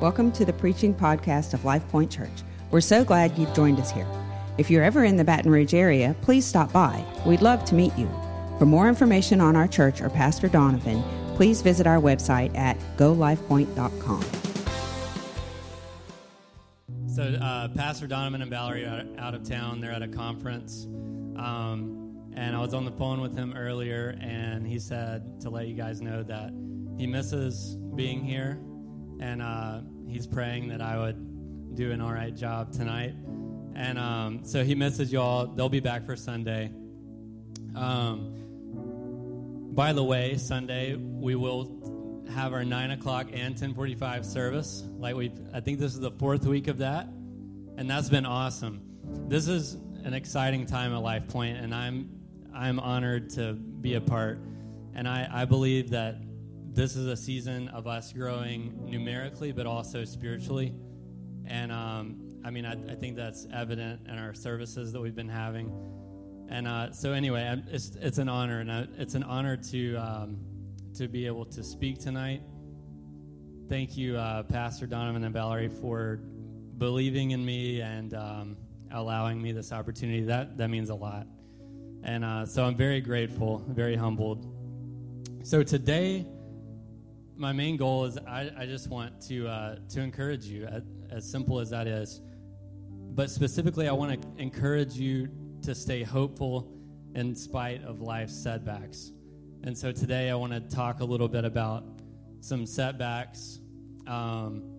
Welcome to the preaching podcast of Life Point Church. We're so glad you've joined us here. If you're ever in the Baton Rouge area, please stop by. We'd love to meet you. For more information on our church or Pastor Donovan, please visit our website at golifepoint.com. So, uh, Pastor Donovan and Valerie are out of town. They're at a conference. Um, and I was on the phone with him earlier, and he said to let you guys know that he misses being here and uh, he's praying that I would do an all right job tonight. And um, so he misses y'all. They'll be back for Sunday. Um, by the way, Sunday we will have our nine o'clock and ten forty-five service. Like we, I think this is the fourth week of that, and that's been awesome. This is an exciting time at Life Point, and I'm I'm honored to be a part. And I, I believe that this is a season of us growing numerically, but also spiritually. And um, I mean, I, I, think that's evident in our services that we've been having. And uh, so, anyway, it's it's an honor, and it's an honor to um, to be able to speak tonight. Thank you, uh, Pastor Donovan and Valerie, for believing in me and um, allowing me this opportunity. That that means a lot. And uh, so, I'm very grateful, very humbled. So today my main goal is I, I just want to uh, to encourage you, as simple as that is. But specifically, I want to encourage you to stay hopeful in spite of life's setbacks. And so today, I want to talk a little bit about some setbacks. Um,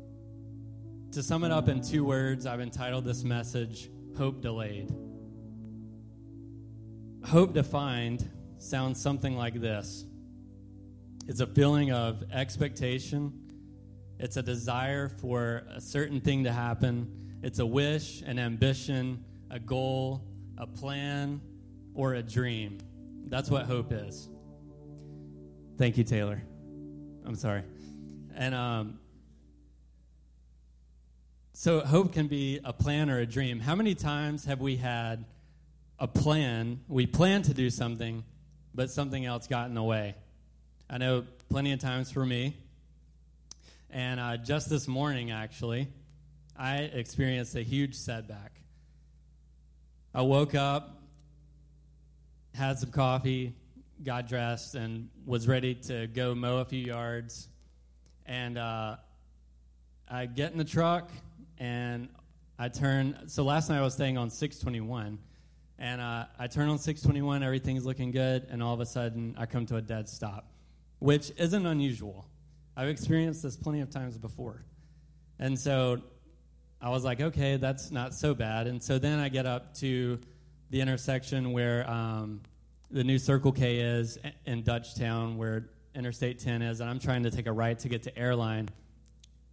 to sum it up in two words, I've entitled this message "Hope Delayed." Hope defined sounds something like this it's a feeling of expectation. It's a desire for a certain thing to happen. It's a wish, an ambition, a goal, a plan, or a dream. That's what hope is. Thank you, Taylor. I'm sorry. And um, so, hope can be a plan or a dream. How many times have we had a plan? We plan to do something, but something else got in the way. I know plenty of times for me. And uh, just this morning, actually, I experienced a huge setback. I woke up, had some coffee, got dressed, and was ready to go mow a few yards. And uh, I get in the truck, and I turn. So last night I was staying on 621. And uh, I turn on 621, everything's looking good, and all of a sudden I come to a dead stop which isn't unusual. I've experienced this plenty of times before. And so I was like, okay, that's not so bad. And so then I get up to the intersection where um, the new Circle K is in Dutchtown, where Interstate 10 is, and I'm trying to take a right to get to Airline.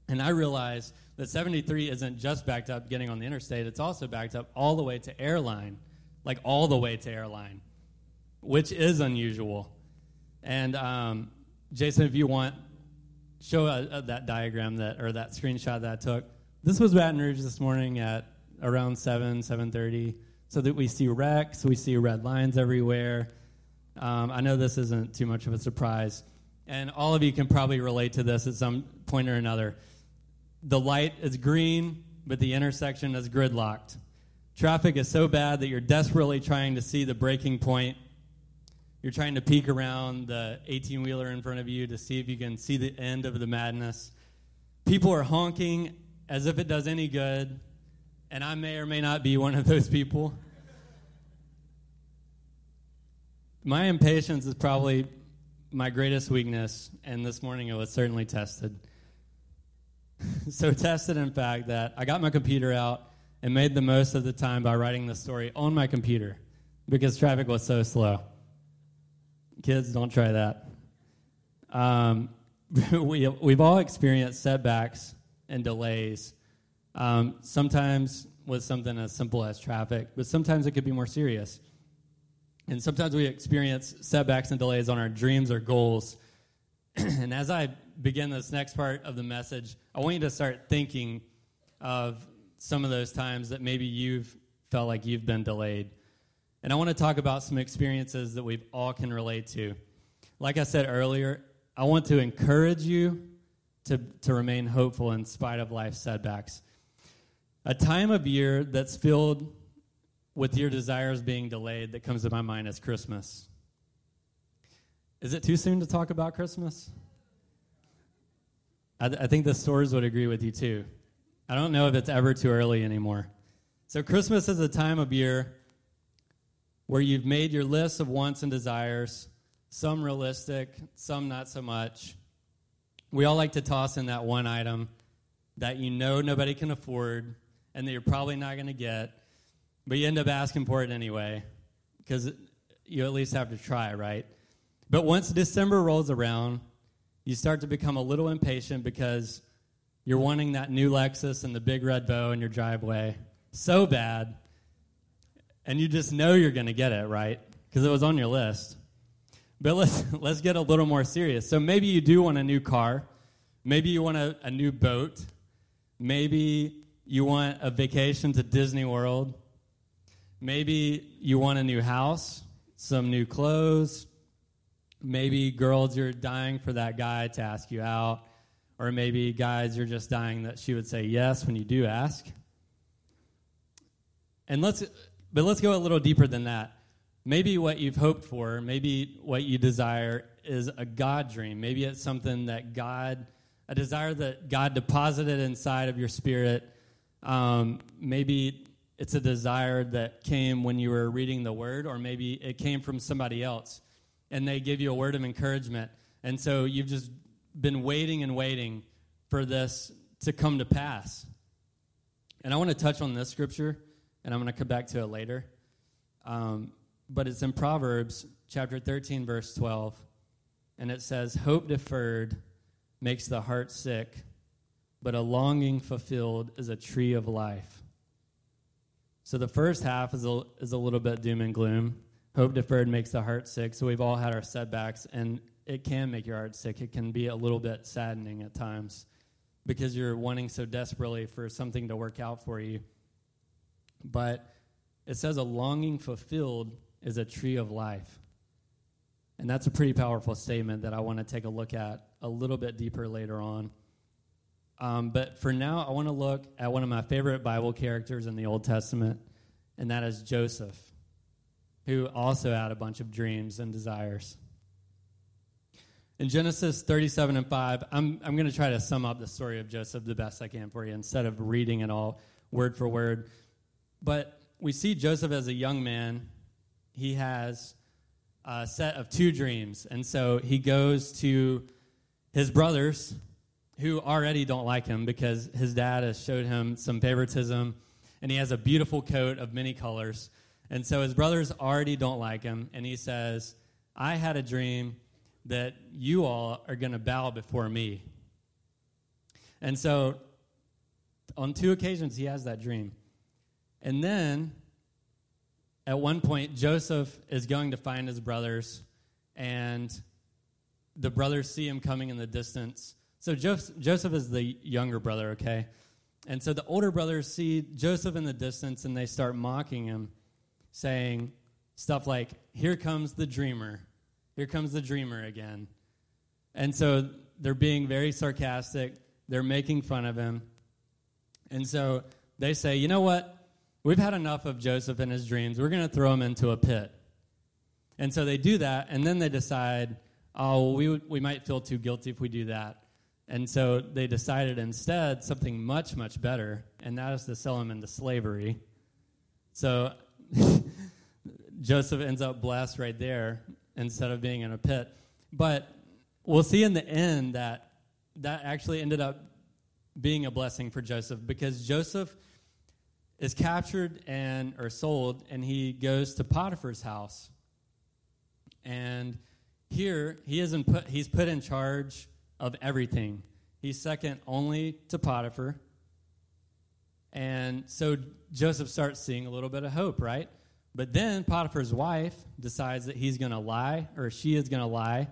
And I realize that 73 isn't just backed up getting on the interstate, it's also backed up all the way to Airline, like all the way to Airline, which is unusual. And um, Jason, if you want, show uh, uh, that diagram that or that screenshot that I took. This was Baton Rouge this morning at around seven, seven thirty, so that we see wrecks, we see red lines everywhere. Um, I know this isn't too much of a surprise, and all of you can probably relate to this at some point or another. The light is green, but the intersection is gridlocked. Traffic is so bad that you're desperately trying to see the breaking point you're trying to peek around the 18 wheeler in front of you to see if you can see the end of the madness. People are honking as if it does any good, and I may or may not be one of those people. My impatience is probably my greatest weakness, and this morning it was certainly tested. so, tested, in fact, that I got my computer out and made the most of the time by writing the story on my computer because traffic was so slow. Kids, don't try that. Um, we, we've all experienced setbacks and delays. Um, sometimes with something as simple as traffic, but sometimes it could be more serious. And sometimes we experience setbacks and delays on our dreams or goals. and as I begin this next part of the message, I want you to start thinking of some of those times that maybe you've felt like you've been delayed. And I want to talk about some experiences that we all can relate to. Like I said earlier, I want to encourage you to, to remain hopeful in spite of life's setbacks. A time of year that's filled with your desires being delayed that comes to my mind is Christmas. Is it too soon to talk about Christmas? I, th- I think the stores would agree with you too. I don't know if it's ever too early anymore. So, Christmas is a time of year where you've made your list of wants and desires, some realistic, some not so much. We all like to toss in that one item that you know nobody can afford and that you're probably not going to get, but you end up asking for it anyway because you at least have to try, right? But once December rolls around, you start to become a little impatient because you're wanting that new Lexus and the big red bow in your driveway so bad, and you just know you're going to get it, right? Because it was on your list. But let's, let's get a little more serious. So maybe you do want a new car. Maybe you want a, a new boat. Maybe you want a vacation to Disney World. Maybe you want a new house, some new clothes. Maybe girls, you're dying for that guy to ask you out. Or maybe guys, you're just dying that she would say yes when you do ask. And let's, but let's go a little deeper than that. Maybe what you've hoped for, maybe what you desire is a God dream. Maybe it's something that God, a desire that God deposited inside of your spirit. Um, maybe it's a desire that came when you were reading the word, or maybe it came from somebody else and they give you a word of encouragement. And so you've just been waiting and waiting for this to come to pass. And I want to touch on this scripture, and I'm going to come back to it later. Um, but it's in Proverbs chapter 13, verse 12. And it says, Hope deferred makes the heart sick, but a longing fulfilled is a tree of life. So the first half is a, is a little bit doom and gloom. Hope deferred makes the heart sick. So we've all had our setbacks, and it can make your heart sick. It can be a little bit saddening at times because you're wanting so desperately for something to work out for you. But it says a longing fulfilled is a tree of life. And that's a pretty powerful statement that I want to take a look at a little bit deeper later on. Um, but for now, I want to look at one of my favorite Bible characters in the Old Testament, and that is Joseph, who also had a bunch of dreams and desires. In Genesis 37 and 5, I'm, I'm going to try to sum up the story of Joseph the best I can for you instead of reading it all word for word. But we see Joseph as a young man. He has a set of two dreams. And so he goes to his brothers, who already don't like him because his dad has showed him some favoritism, and he has a beautiful coat of many colors. And so his brothers already don't like him, and he says, I had a dream that you all are going to bow before me. And so on two occasions, he has that dream. And then at one point, Joseph is going to find his brothers, and the brothers see him coming in the distance. So Joseph is the younger brother, okay? And so the older brothers see Joseph in the distance and they start mocking him, saying stuff like, Here comes the dreamer. Here comes the dreamer again. And so they're being very sarcastic. They're making fun of him. And so they say, You know what? We've had enough of Joseph and his dreams. We're going to throw him into a pit. And so they do that, and then they decide, oh, we, we might feel too guilty if we do that. And so they decided instead something much, much better, and that is to sell him into slavery. So Joseph ends up blessed right there instead of being in a pit. But we'll see in the end that that actually ended up being a blessing for Joseph because Joseph is captured and or sold and he goes to Potiphar's house. And here he isn't put he's put in charge of everything. He's second only to Potiphar. And so Joseph starts seeing a little bit of hope, right? But then Potiphar's wife decides that he's going to lie, or she is going to lie,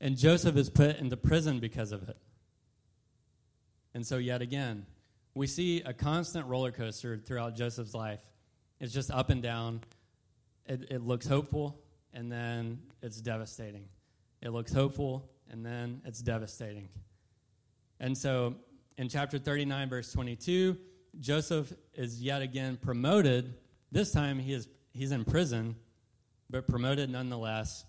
and Joseph is put into prison because of it. And so, yet again, we see a constant roller coaster throughout Joseph's life. It's just up and down. It, it looks hopeful, and then it's devastating. It looks hopeful, and then it's devastating. And so in chapter 39, verse 22, Joseph is yet again promoted. This time he is, he's in prison, but promoted nonetheless,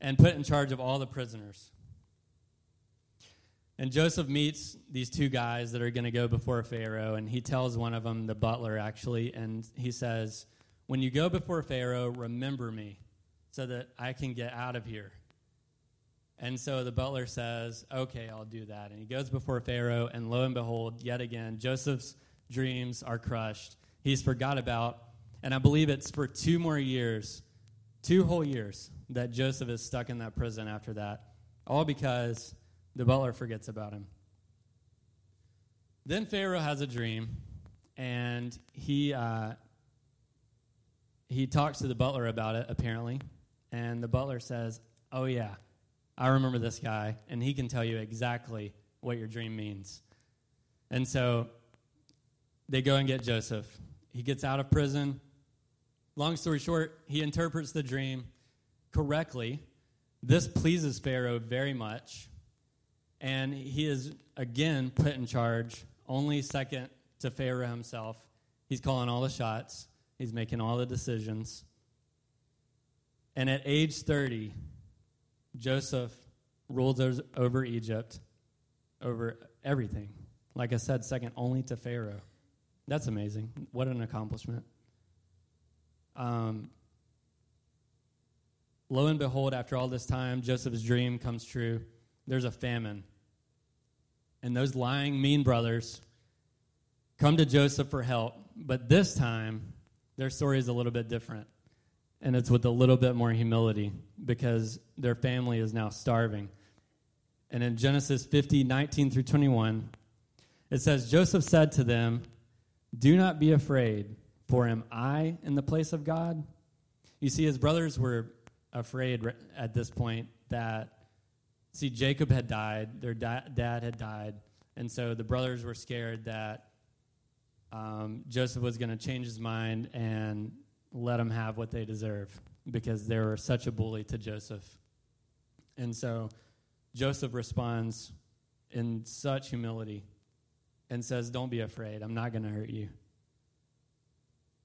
and put in charge of all the prisoners. And Joseph meets these two guys that are going to go before Pharaoh, and he tells one of them, the butler actually, and he says, When you go before Pharaoh, remember me so that I can get out of here. And so the butler says, Okay, I'll do that. And he goes before Pharaoh, and lo and behold, yet again, Joseph's dreams are crushed. He's forgot about, and I believe it's for two more years, two whole years, that Joseph is stuck in that prison after that, all because the butler forgets about him. Then Pharaoh has a dream, and he uh, he talks to the butler about it apparently, and the butler says, "Oh yeah, I remember this guy, and he can tell you exactly what your dream means." And so they go and get Joseph. He gets out of prison. Long story short, he interprets the dream correctly. This pleases Pharaoh very much. And he is again put in charge, only second to Pharaoh himself. He's calling all the shots, he's making all the decisions. And at age 30, Joseph rules over Egypt, over everything. Like I said, second only to Pharaoh. That's amazing. What an accomplishment. Um, lo and behold, after all this time, Joseph's dream comes true. There's a famine. And those lying, mean brothers come to Joseph for help. But this time, their story is a little bit different. And it's with a little bit more humility because their family is now starving. And in Genesis 50, 19 through 21, it says, Joseph said to them, do not be afraid, for am I in the place of God? You see, his brothers were afraid at this point that, see, Jacob had died, their da- dad had died, and so the brothers were scared that um, Joseph was going to change his mind and let them have what they deserve because they were such a bully to Joseph. And so Joseph responds in such humility and says, Don't be afraid. I'm not going to hurt you.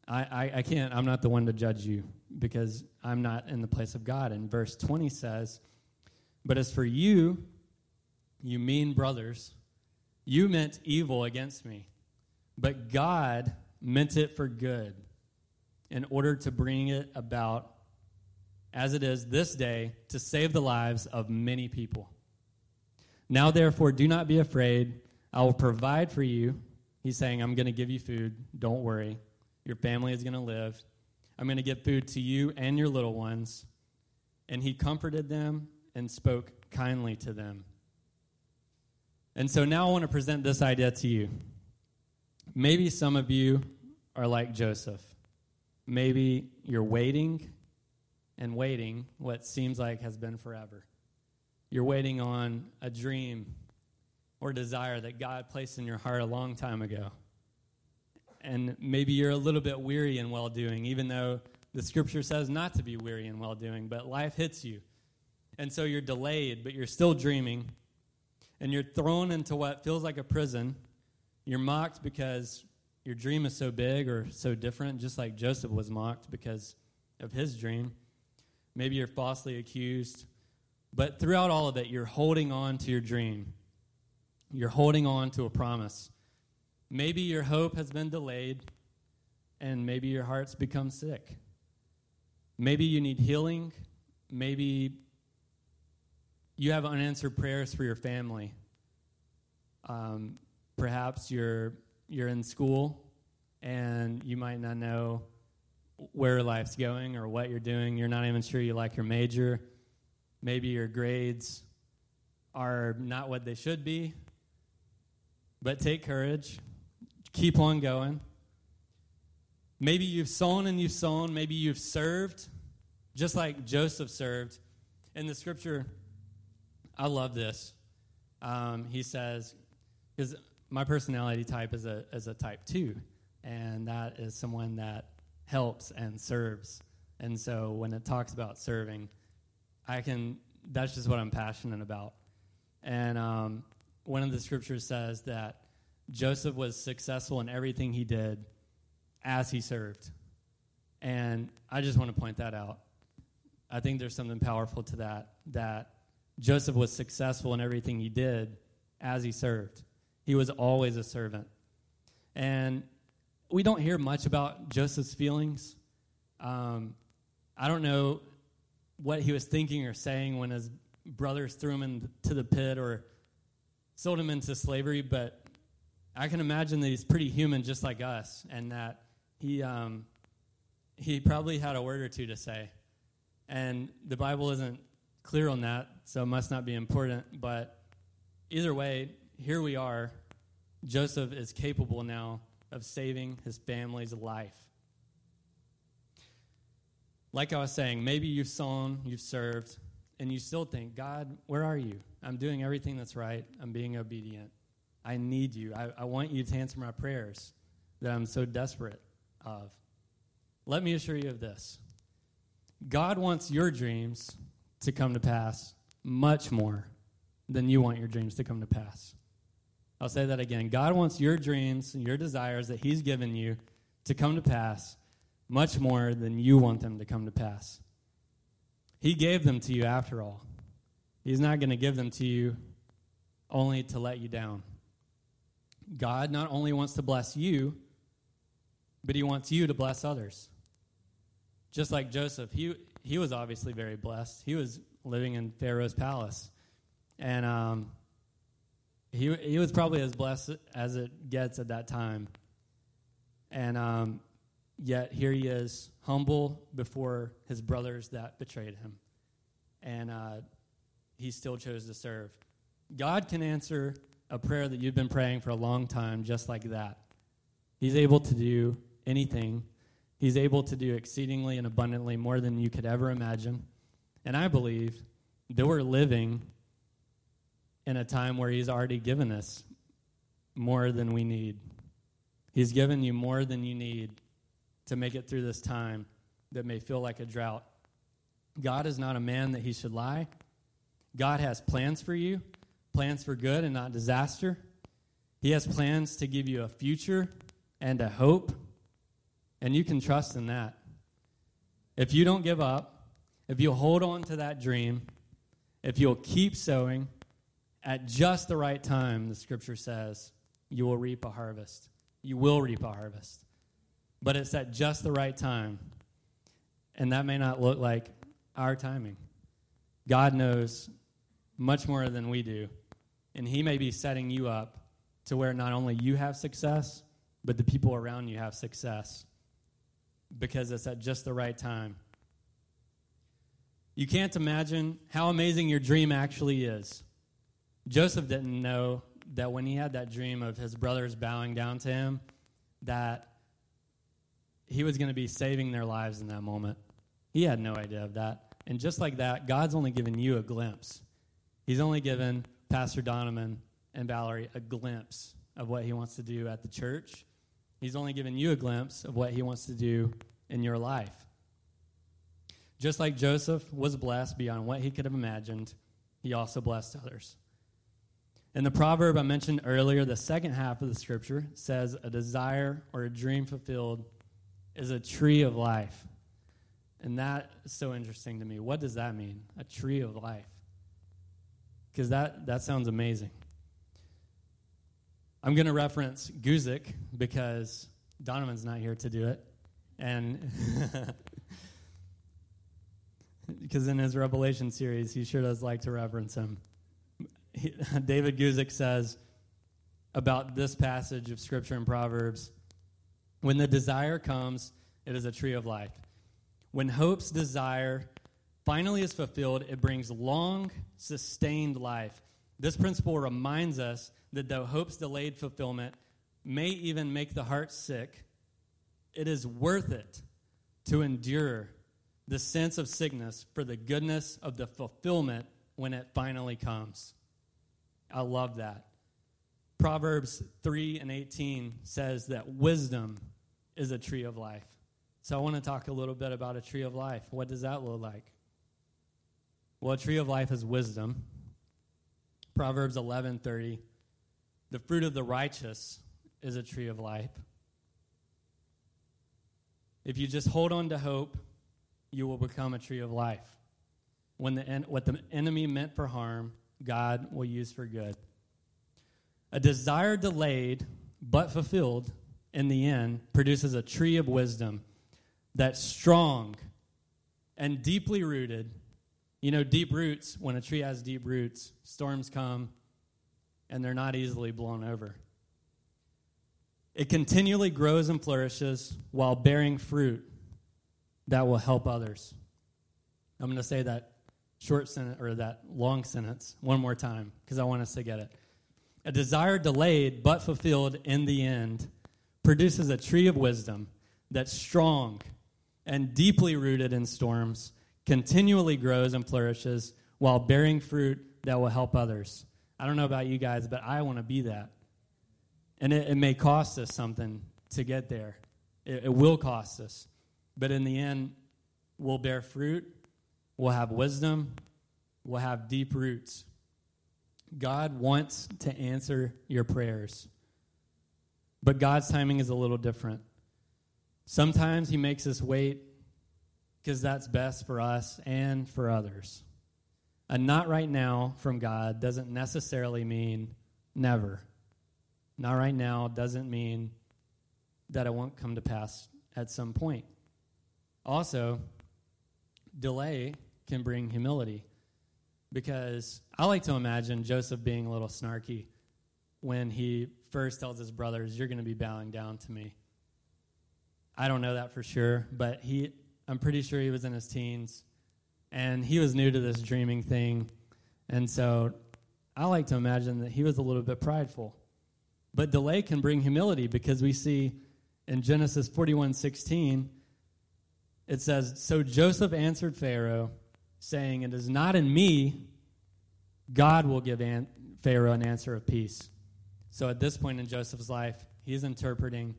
I, I, I, can't, I'm not the one to judge you because I'm not in the place of God. And verse 20 says, But as for you, you mean brothers, you meant evil against me, but God meant it for good in order to bring it about as it is this day to save the lives of many people. Now, therefore, do not be afraid. I will provide for you. He's saying, I'm going to give you food. Don't worry. Your family is going to live. I'm going to give food to you and your little ones. And he comforted them and spoke kindly to them. And so now I want to present this idea to you. Maybe some of you are like Joseph. Maybe you're waiting and waiting what seems like has been forever. You're waiting on a dream or desire that God placed in your heart a long time ago. And maybe you're a little bit weary in well doing, even though the scripture says not to be weary in well doing, but life hits you. And so you're delayed, but you're still dreaming. And you're thrown into what feels like a prison. You're mocked because your dream is so big or so different, just like Joseph was mocked because of his dream. Maybe you're falsely accused. But throughout all of it, you're holding on to your dream. You're holding on to a promise. Maybe your hope has been delayed, and maybe your heart's become sick. Maybe you need healing. Maybe you have unanswered prayers for your family. Um, perhaps you're you're in school and you might not know where life's going or what you're doing. You're not even sure you like your major. Maybe your grades are not what they should be. But take courage, keep on going. Maybe you've sown and you've sown. Maybe you've served, just like Joseph served. In the scripture, I love this. Um, he says, because my personality type is a, is a type two, and that is someone that helps and serves. And so when it talks about serving, I can, that's just what I'm passionate about. And um, one of the scriptures says that Joseph was successful in everything he did as he served. And I just want to point that out. I think there's something powerful to that, that Joseph was successful in everything he did as he served. He was always a servant. And we don't hear much about Joseph's feelings. Um, I don't know what he was thinking or saying when his brothers threw him into the pit or sold him into slavery, but I can imagine that he's pretty human, just like us, and that he um, he probably had a word or two to say. And the Bible isn't clear on that, so it must not be important. But either way, here we are. Joseph is capable now of saving his family's life. Like I was saying, maybe you've sown, you've served, and you still think, God, where are you? I'm doing everything that's right. I'm being obedient. I need you. I, I want you to answer my prayers that I'm so desperate of. Let me assure you of this God wants your dreams to come to pass much more than you want your dreams to come to pass. I'll say that again. God wants your dreams and your desires that He's given you to come to pass much more than you want them to come to pass. He gave them to you after all. He's not going to give them to you only to let you down. God not only wants to bless you, but He wants you to bless others. Just like Joseph, he, he was obviously very blessed. He was living in Pharaoh's palace. And um, he, he was probably as blessed as it gets at that time. And um, yet here he is, humble before his brothers that betrayed him. And uh, he still chose to serve. God can answer a prayer that you've been praying for a long time just like that. He's able to do anything He's able to do exceedingly and abundantly more than you could ever imagine. And I believe that we're living in a time where He's already given us more than we need. He's given you more than you need to make it through this time that may feel like a drought. God is not a man that he should lie. God has plans for you, plans for good and not disaster. He has plans to give you a future and a hope and you can trust in that. If you don't give up, if you hold on to that dream, if you'll keep sowing at just the right time, the scripture says, you will reap a harvest. You will reap a harvest. But it's at just the right time. And that may not look like our timing. God knows much more than we do. And He may be setting you up to where not only you have success, but the people around you have success because it's at just the right time. You can't imagine how amazing your dream actually is. Joseph didn't know that when he had that dream of his brothers bowing down to him, that he was going to be saving their lives in that moment. He had no idea of that. And just like that, God's only given you a glimpse. He's only given Pastor Donovan and Valerie a glimpse of what he wants to do at the church He's only given you a glimpse of what he wants to do in your life. Just like Joseph was blessed beyond what he could have imagined, he also blessed others. In the proverb I mentioned earlier, the second half of the scripture says, A desire or a dream fulfilled is a tree of life. And that is so interesting to me. What does that mean? A tree of life. Because that, that sounds amazing. I'm going to reference Guzik because Donovan's not here to do it. And because in his Revelation series, he sure does like to reference him. He, David Guzik says about this passage of Scripture in Proverbs when the desire comes, it is a tree of life. When hope's desire finally is fulfilled, it brings long, sustained life. This principle reminds us that though hope's delayed fulfillment may even make the heart sick, it is worth it to endure the sense of sickness for the goodness of the fulfillment when it finally comes. I love that. Proverbs 3 and 18 says that wisdom is a tree of life. So I want to talk a little bit about a tree of life. What does that look like? Well, a tree of life is wisdom. Proverbs 11:30 The fruit of the righteous is a tree of life. If you just hold on to hope, you will become a tree of life. When the en- what the enemy meant for harm, God will use for good. A desire delayed but fulfilled in the end produces a tree of wisdom that's strong and deeply rooted. You know, deep roots, when a tree has deep roots, storms come and they're not easily blown over. It continually grows and flourishes while bearing fruit that will help others. I'm going to say that short sentence or that long sentence one more time because I want us to get it. A desire delayed but fulfilled in the end produces a tree of wisdom that's strong and deeply rooted in storms, continually grows and flourishes while bearing fruit that will help others. I don't know about you guys, but I want to be that. And it, it, may cost us something to get there. It, it will cost us. But in the end, we'll bear fruit, we'll have wisdom, we'll have deep roots. God wants to answer your prayers. But God's timing is a little different. Sometimes He makes us wait because that's best for us and for others. A not right now from God doesn't necessarily mean never. Not right now doesn't mean that it won't come to pass at some point. Also, delay can bring humility because I like to imagine Joseph being a little snarky when he first tells his brothers, You're going to be bowing down to me. I don't know that for sure, but he, I'm pretty sure he was in his teens and he was new to this dreaming thing. And so I like to imagine that he was a little bit prideful. But delay can bring humility because we see in Genesis 41 16, it says, So Joseph answered Pharaoh, saying, It is not in me, God will give an- Pharaoh an answer of peace. So at this point in Joseph's life, he's interpreting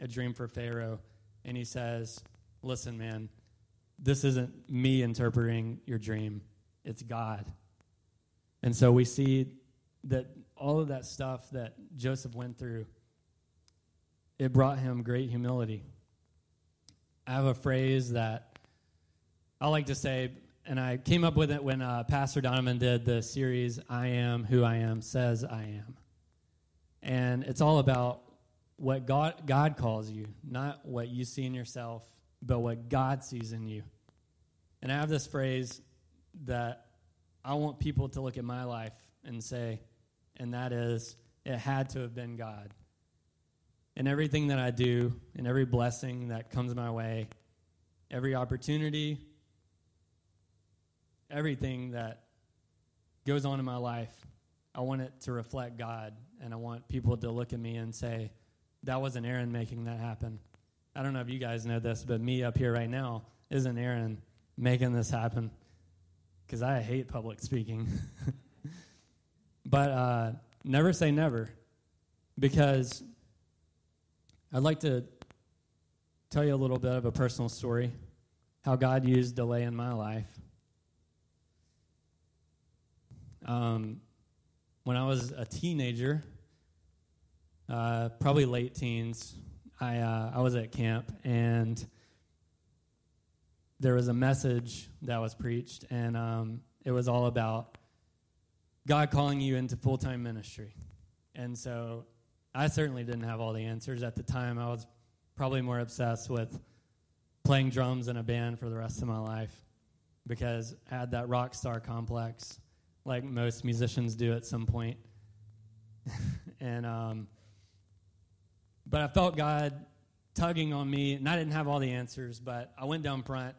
a dream for Pharaoh, and he says, Listen, man, this isn't me interpreting your dream, it's God. And so we see that all of that stuff that Joseph went through, it brought him great humility. I have a phrase that I like to say, and I came up with it when uh, Pastor Donovan did the series, I Am Who I Am Says I Am. And it's all about what God, God calls you, not what you see in yourself, but what God sees in you. And I have this phrase that I want people to look at my life and say, and that is, it had to have been God. And everything that I do, and every blessing that comes my way, every opportunity, everything that goes on in my life, I want it to reflect God. And I want people to look at me and say, that wasn't Aaron making that happen. I don't know if you guys know this, but me up here right now isn't Aaron making this happen because I hate public speaking. but uh, never say never because I'd like to tell you a little bit of a personal story how God used delay in my life. Um, when I was a teenager, uh, probably late teens, I, uh, I was at camp and there was a message that was preached, and um, it was all about God calling you into full time ministry. And so I certainly didn't have all the answers at the time. I was probably more obsessed with playing drums in a band for the rest of my life because I had that rock star complex, like most musicians do at some point. and um, but I felt God tugging on me, and I didn't have all the answers. But I went down front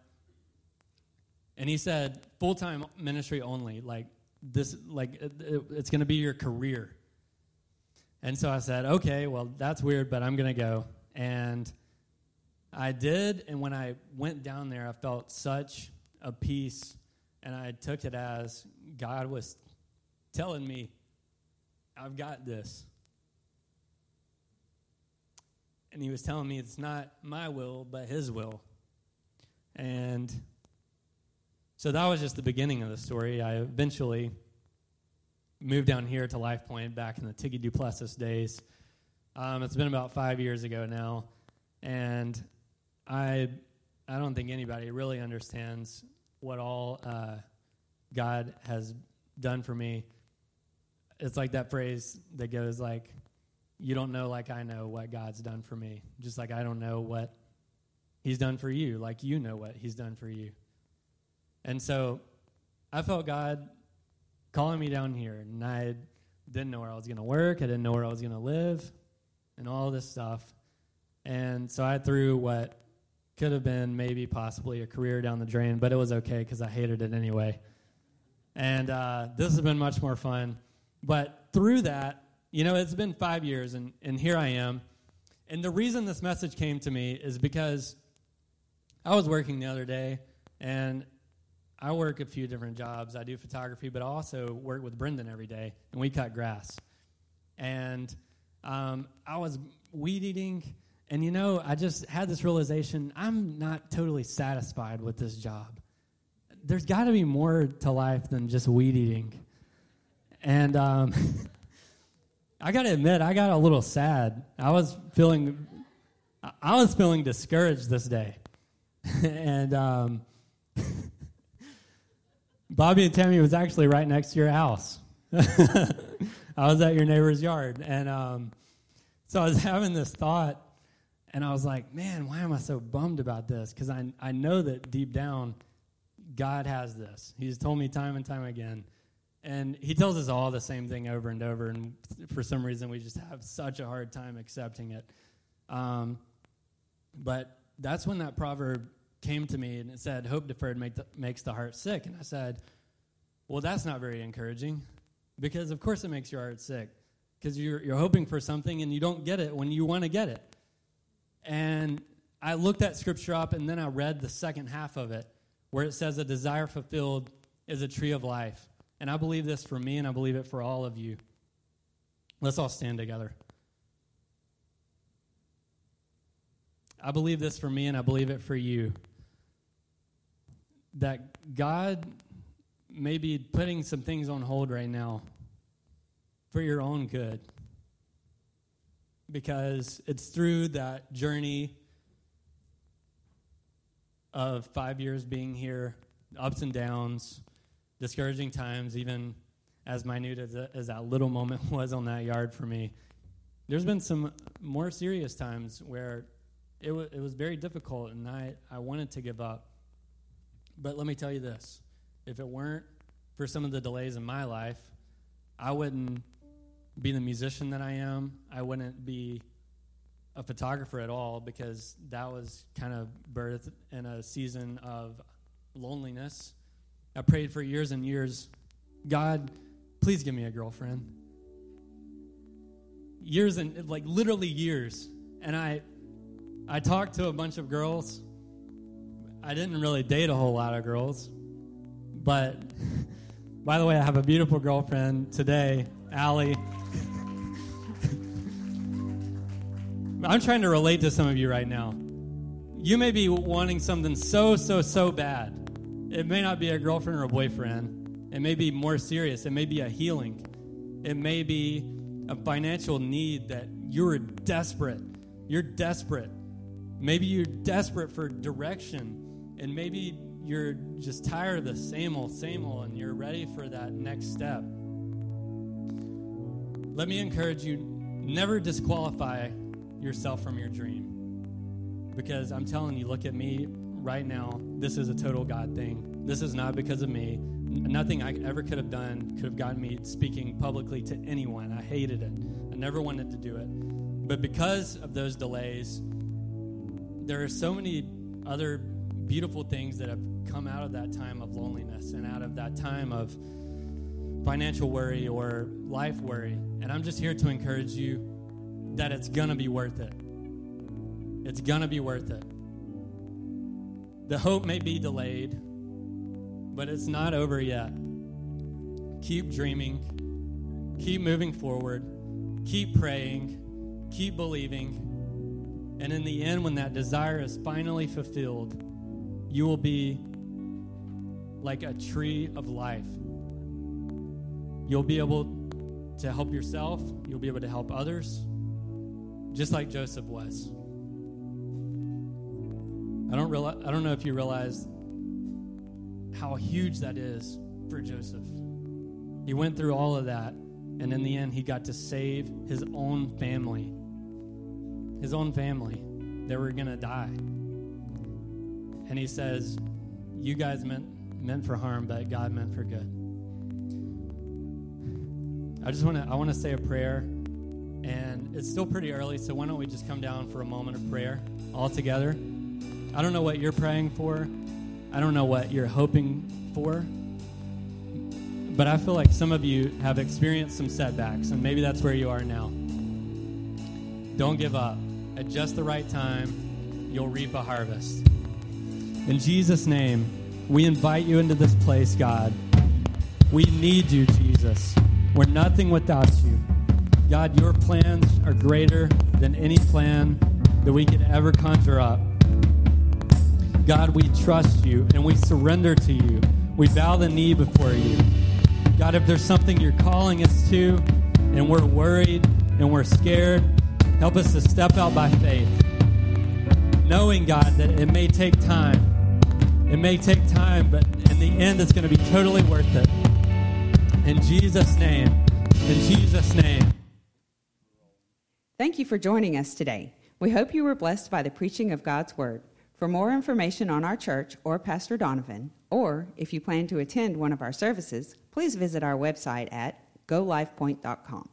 and he said, full time ministry only. Like, this, like, it, it, it's going to be your career. And so I said, okay, well, that's weird, but I'm going to go. And I did. And when I went down there, I felt such a peace. And I took it as God was telling me, I've got this. And he was telling me it's not my will, but his will. And so that was just the beginning of the story. I eventually moved down here to Life Point back in the Tiggy Duplessis days. Um, it's been about five years ago now, and I I don't think anybody really understands what all uh, God has done for me. It's like that phrase that goes like, "You don't know like I know what God's done for me, just like I don't know what He's done for you, like you know what He's done for you." And so, I felt God calling me down here, and I didn't know where I was going to work. I didn't know where I was going to live and all this stuff. And so I threw what could have been maybe possibly a career down the drain, but it was okay because I hated it anyway. And uh, this has been much more fun. But through that, you know, it's been five years, and, and here I am. And the reason this message came to me is because I was working the other day, and I work a few different jobs. I do photography, but I also work with Brendan every day, and we cut grass. And um, I was weed eating, and you know, I just had this realization I'm not totally satisfied with this job. There's got to be more to life than just weed eating. And um, I got to admit, I got a little sad. I was feeling, I was feeling discouraged this day, and um, Bobby and Tammy was actually right next to your house. I was at your neighbor's yard, and um, so I was having this thought, and I was like, "Man, why am I so bummed about this?" Because I I know that deep down, God has this. He's told me time and time again, and He tells us all the same thing over and over. And for some reason, we just have such a hard time accepting it. Um, but that's when that proverb came to me, and it said, "Hope deferred make the, makes the heart sick." And I said, "Well, that's not very encouraging." because of course it makes your heart sick because you're, you're hoping for something and you don't get it when you want to get it and i looked that scripture up and then i read the second half of it where it says a desire fulfilled is a tree of life and i believe this for me and i believe it for all of you. Let's all stand together. I believe this for me and i believe it for you. That god may be putting some things on hold right now for your own good. Because it's through that journey of five years being here, ups and downs, discouraging times, even as minute as, as that little moment was on that yard for me. There's been some more serious times where it, w- it was very difficult and I, I wanted to give up. But let me tell you this if it weren't for some of the delays in my life, I wouldn't be the musician that I am. I wouldn't be a photographer at all because that was kind of birthed in a season of loneliness. I prayed for years and years God, please give me a girlfriend. Years and like literally years. And I I talked to a bunch of girls. I didn't really date a whole lot of girls, but by the way, I have a beautiful girlfriend today, Allie. I'm trying to relate to some of you right now. You may be wanting something so, so, so bad. It may not be a girlfriend or a boyfriend. It may be more serious. It may be a healing. It may be a financial need that you're desperate. You're desperate. Maybe you're desperate for direction. And maybe you're just tired of the same old, same old, and you're ready for that next step. Let me encourage you never disqualify yourself from your dream. Because I'm telling you, look at me right now. This is a total God thing. This is not because of me. Nothing I ever could have done could have gotten me speaking publicly to anyone. I hated it. I never wanted to do it. But because of those delays, there are so many other beautiful things that have come out of that time of loneliness and out of that time of financial worry or life worry. And I'm just here to encourage you that it's going to be worth it. It's going to be worth it. The hope may be delayed, but it's not over yet. Keep dreaming, keep moving forward, keep praying, keep believing. And in the end, when that desire is finally fulfilled, you will be like a tree of life. you'll be able to help yourself, you'll be able to help others, just like Joseph was. I don't realize, I don't know if you realize how huge that is for Joseph. He went through all of that, and in the end, he got to save his own family. His own family. They were going to die. And he says, You guys meant, meant for harm, but God meant for good. I just want to I want to say a prayer and it's still pretty early, so why don't we just come down for a moment of prayer all together? I don't know what you're praying for. I don't know what you're hoping for. But I feel like some of you have experienced some setbacks, and maybe that's where you are now. Don't give up. At just the right time, you'll reap a harvest. In Jesus' name, we invite you into this place, God. We need you, Jesus. We're nothing without you. God, your plans are greater than any plan that we could ever conjure up. God, we trust you and we surrender to you. We bow the knee before you. God, if there's something you're calling us to and we're worried and we're scared, help us to step out by faith, knowing, God, that it may take time. It may take time, but in the end, it's going to be totally worth it. In Jesus' name, in Jesus' name. Thank you for joining us today. We hope you were blessed by the preaching of God's Word. For more information on our church or Pastor Donovan, or if you plan to attend one of our services, please visit our website at golifepoint.com.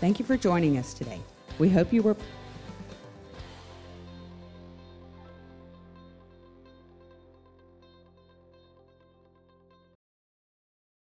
Thank you for joining us today. We hope you were